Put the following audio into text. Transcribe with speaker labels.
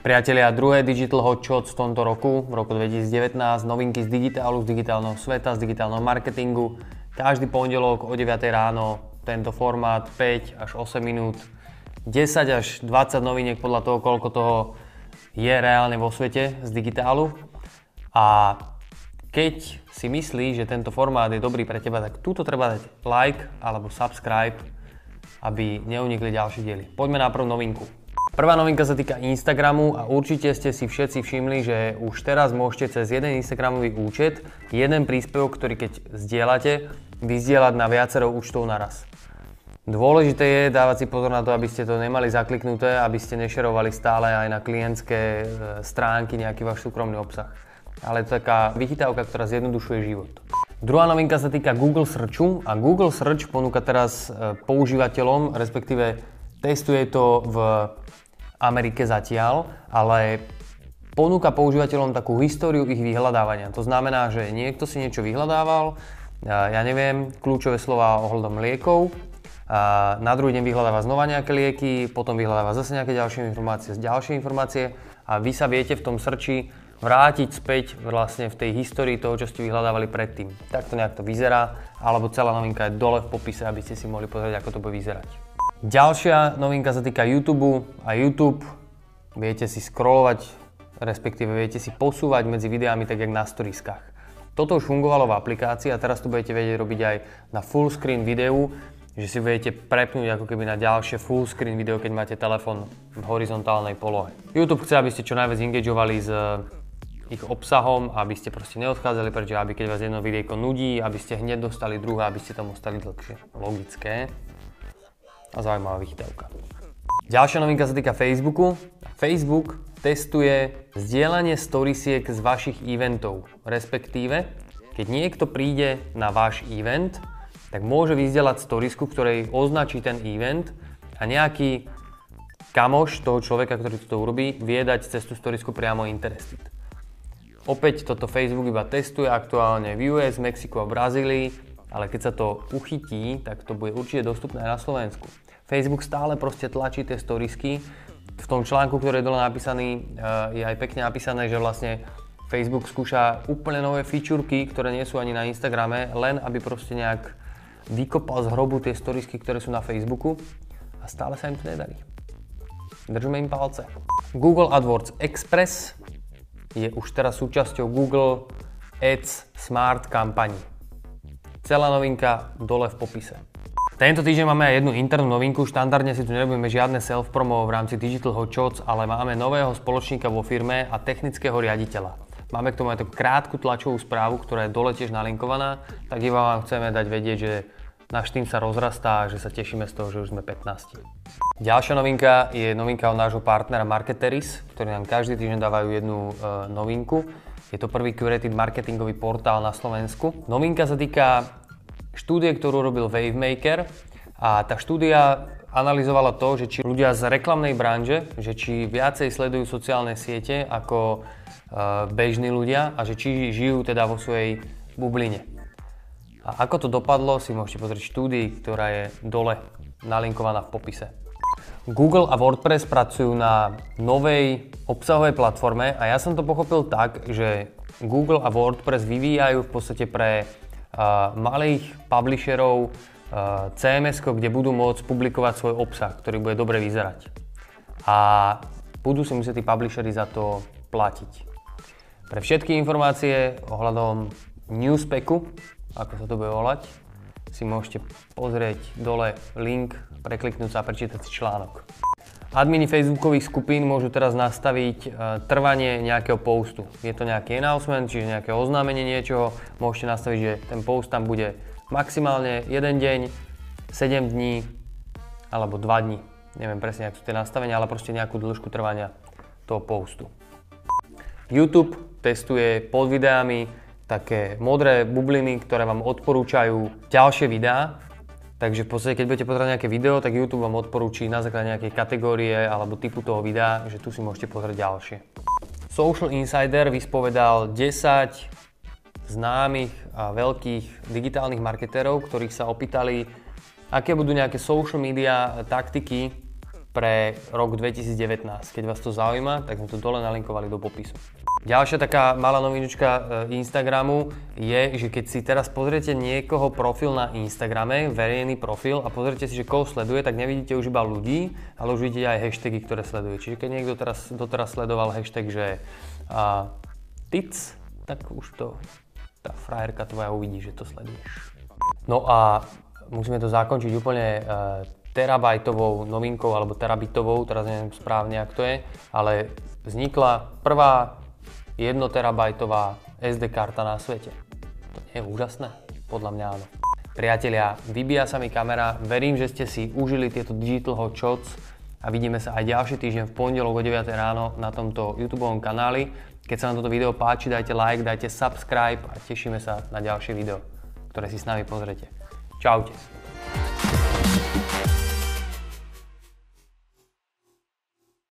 Speaker 1: Priatelia, druhé Digital Hot Shots v tomto roku, v roku 2019, novinky z digitálu, z digitálneho sveta, z digitálneho marketingu. Každý pondelok o 9 ráno tento formát 5 až 8 minút, 10 až 20 noviniek podľa toho, koľko toho je reálne vo svete z digitálu. A keď si myslíš, že tento formát je dobrý pre teba, tak túto treba dať like alebo subscribe, aby neunikli ďalšie diely. Poďme na prvú novinku. Prvá novinka sa týka Instagramu a určite ste si všetci všimli, že už teraz môžete cez jeden Instagramový účet jeden príspevok, ktorý keď zdieľate, vyzdieľať na viacero účtov naraz. Dôležité je dávať si pozor na to, aby ste to nemali zakliknuté, aby ste nešerovali stále aj na klientské e, stránky nejaký váš súkromný obsah. Ale to je taká vychytávka, ktorá zjednodušuje život. Druhá novinka sa týka Google Searchu a Google Search ponúka teraz e, používateľom, respektíve testuje to v Amerike zatiaľ, ale ponúka používateľom takú históriu ich vyhľadávania. To znamená, že niekto si niečo vyhľadával, ja neviem, kľúčové slova ohľadom liekov, a na druhý deň vyhľadáva znova nejaké lieky, potom vyhľadáva zase nejaké ďalšie informácie, ďalšie informácie a vy sa viete v tom srči vrátiť späť vlastne v tej histórii toho, čo ste vyhľadávali predtým. Takto nejak to vyzerá, alebo celá novinka je dole v popise, aby ste si mohli pozrieť, ako to bude vyzerať. Ďalšia novinka sa týka YouTube a YouTube viete si scrollovať, respektíve viete si posúvať medzi videami tak, jak na storiskách. Toto už fungovalo v aplikácii a teraz to budete vedieť robiť aj na full screen videu, že si budete prepnúť ako keby na ďalšie full screen video, keď máte telefón v horizontálnej polohe. YouTube chce, aby ste čo najviac engageovali s ich obsahom, aby ste proste neodchádzali preč, aby keď vás jedno videjko nudí, aby ste hneď dostali druhé, aby ste tomu stali dlhšie. Logické a zaujímavá vychytávka. Ďalšia novinka sa týka Facebooku. Facebook testuje zdieľanie storiesiek z vašich eventov, respektíve keď niekto príde na váš event, tak môže vyzdieľať storisku, ktorej označí ten event a nejaký kamoš toho človeka, ktorý to urobí, vie dať cez tú storisku priamo interested. Opäť toto Facebook iba testuje aktuálne v US, Mexiku a Brazílii ale keď sa to uchytí, tak to bude určite dostupné aj na Slovensku. Facebook stále proste tlačí tie storisky. V tom článku, ktorý je dole napísaný, eh, je aj pekne napísané, že vlastne Facebook skúša úplne nové fičurky, ktoré nie sú ani na Instagrame, len aby proste nejak vykopal z hrobu tie storisky, ktoré sú na Facebooku a stále sa im to nedarí. Držme im palce. Google AdWords Express je už teraz súčasťou Google Ads Smart kampani. Celá novinka dole v popise. Tento týždeň máme aj jednu internú novinku. Štandardne si tu nerobíme žiadne self-promo v rámci Digital Hot Shots, ale máme nového spoločníka vo firme a technického riaditeľa. Máme k tomu aj takú krátku tlačovú správu, ktorá je dole tiež nalinkovaná, tak iba vám chceme dať vedieť, že náš tým sa rozrastá a že sa tešíme z toho, že už sme 15. Ďalšia novinka je novinka od nášho partnera Marketeris, ktorí nám každý týždeň dávajú jednu e, novinku. Je to prvý curated marketingový portál na Slovensku. Novinka sa týka štúdie, ktorú robil Wavemaker a tá štúdia analyzovala to, že či ľudia z reklamnej branže, že či viacej sledujú sociálne siete ako uh, bežní ľudia a že či žijú teda vo svojej bubline. A ako to dopadlo, si môžete pozrieť štúdii, ktorá je dole nalinkovaná v popise. Google a WordPress pracujú na novej obsahovej platforme a ja som to pochopil tak, že Google a WordPress vyvíjajú v podstate pre malých publisherov CMS, kde budú môcť publikovať svoj obsah, ktorý bude dobre vyzerať. A budú si musieť tí publishery za to platiť. Pre všetky informácie ohľadom Newspeku, ako sa to bude volať, si môžete pozrieť dole link, prekliknúť sa a prečítať si článok. Admini Facebookových skupín môžu teraz nastaviť e, trvanie nejakého postu. Je to nejaký announcement, čiže nejaké oznámenie niečoho. Môžete nastaviť, že ten post tam bude maximálne 1 deň, 7 dní alebo 2 dní. Neviem presne, ako sú tie nastavenia, ale proste nejakú dĺžku trvania toho postu. YouTube testuje pod videami také modré bubliny, ktoré vám odporúčajú ďalšie videá, Takže v podstate, keď budete pozerať nejaké video, tak YouTube vám odporúči na základe nejakej kategórie alebo typu toho videa, že tu si môžete pozrieť ďalšie. Social Insider vyspovedal 10 známych a veľkých digitálnych marketérov, ktorých sa opýtali, aké budú nejaké social media taktiky pre rok 2019. Keď vás to zaujíma, tak sme to dole nalinkovali do popisu. Ďalšia taká malá novinočka e, Instagramu je, že keď si teraz pozriete niekoho profil na Instagrame, verejný profil a pozriete si, že koho sleduje, tak nevidíte už iba ľudí, ale už vidíte aj hashtagy, ktoré sleduje. Čiže keď niekto teraz, doteraz sledoval hashtag, že a, tic, tak už to tá frajerka tvoja uvidí, že to sleduješ. No a musíme to zakončiť úplne uh, terabajtovou novinkou, alebo terabitovou, teraz neviem správne, ak to je, ale vznikla prvá 1 terabajtová SD karta na svete. To nie je úžasné? Podľa mňa áno. Priatelia, vybíja sa mi kamera, verím, že ste si užili tieto Digital Hot Shots a vidíme sa aj ďalší týždeň v pondelok o 9 ráno na tomto YouTube kanáli. Keď sa vám toto video páči, dajte like, dajte subscribe a tešíme sa na ďalšie video, ktoré si s nami pozrete. Čaute.